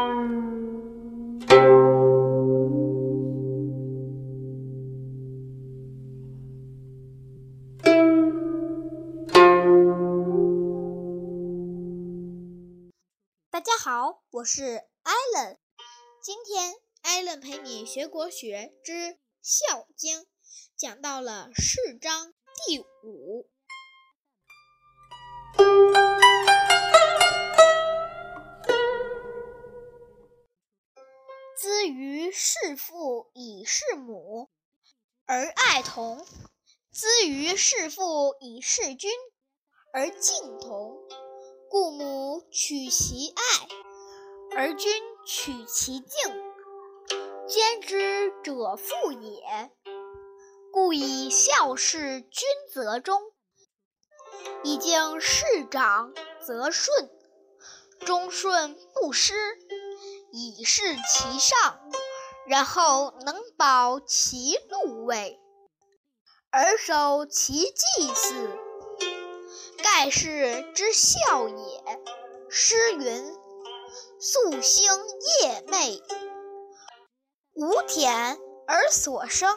大家好，我是艾伦。今天艾伦陪你学国学之《孝经》，讲到了四章第五。事父以事母，而爱童；资于事父以事君，而敬童。故母取其爱，而君取其敬。兼之者父也。故以孝事君则忠，以敬事长则顺。忠顺不失，以示其上，然后能保其禄位，而守其祭祀。盖世之孝也。诗云：“夙兴夜寐，无忝而所生。”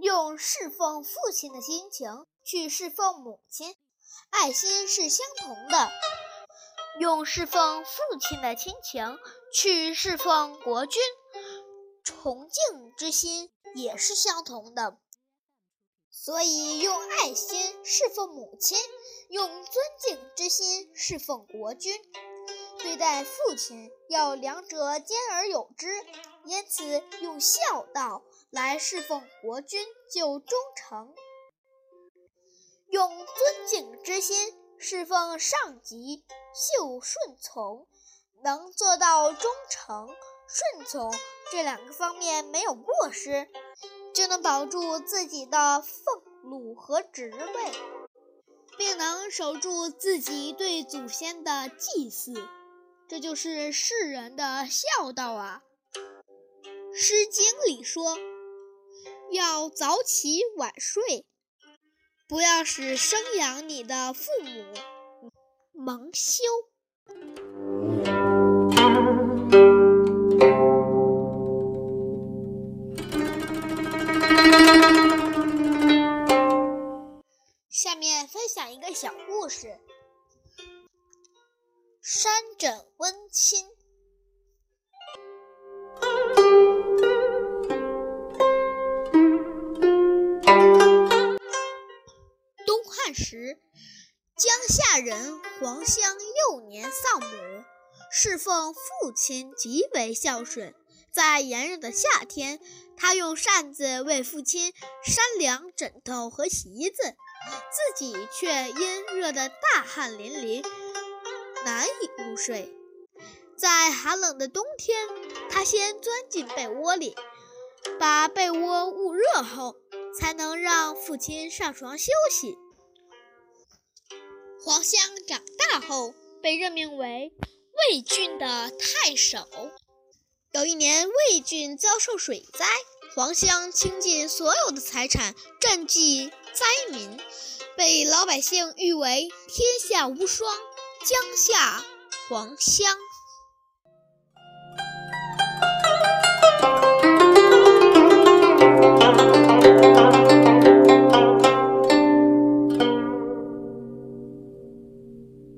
用侍奉父亲的心情去侍奉母亲，爱心是相同的。用侍奉父亲的亲情去侍奉国君，崇敬之心也是相同的。所以，用爱心侍奉母亲，用尊敬之心侍奉国君。对待父亲要两者兼而有之，因此用孝道来侍奉国君就忠诚。用尊敬之心。侍奉上级，就顺从，能做到忠诚、顺从这两个方面没有过失，就能保住自己的俸禄和职位，并能守住自己对祖先的祭祀。这就是世人的孝道啊！《诗经》里说：“要早起晚睡。”不要使生养你的父母蒙羞。下面分享一个小故事：山枕温馨。时，江夏人黄香幼年丧母，侍奉父亲极为孝顺。在炎热的夏天，他用扇子为父亲扇凉枕头和席子，自己却因热得大汗淋漓，难以入睡。在寒冷的冬天，他先钻进被窝里，把被窝捂热后，才能让父亲上床休息。黄香长大后被任命为魏郡的太守。有一年，魏郡遭受水灾，黄香倾尽所有的财产赈济灾民，被老百姓誉为“天下无双”，江夏黄香。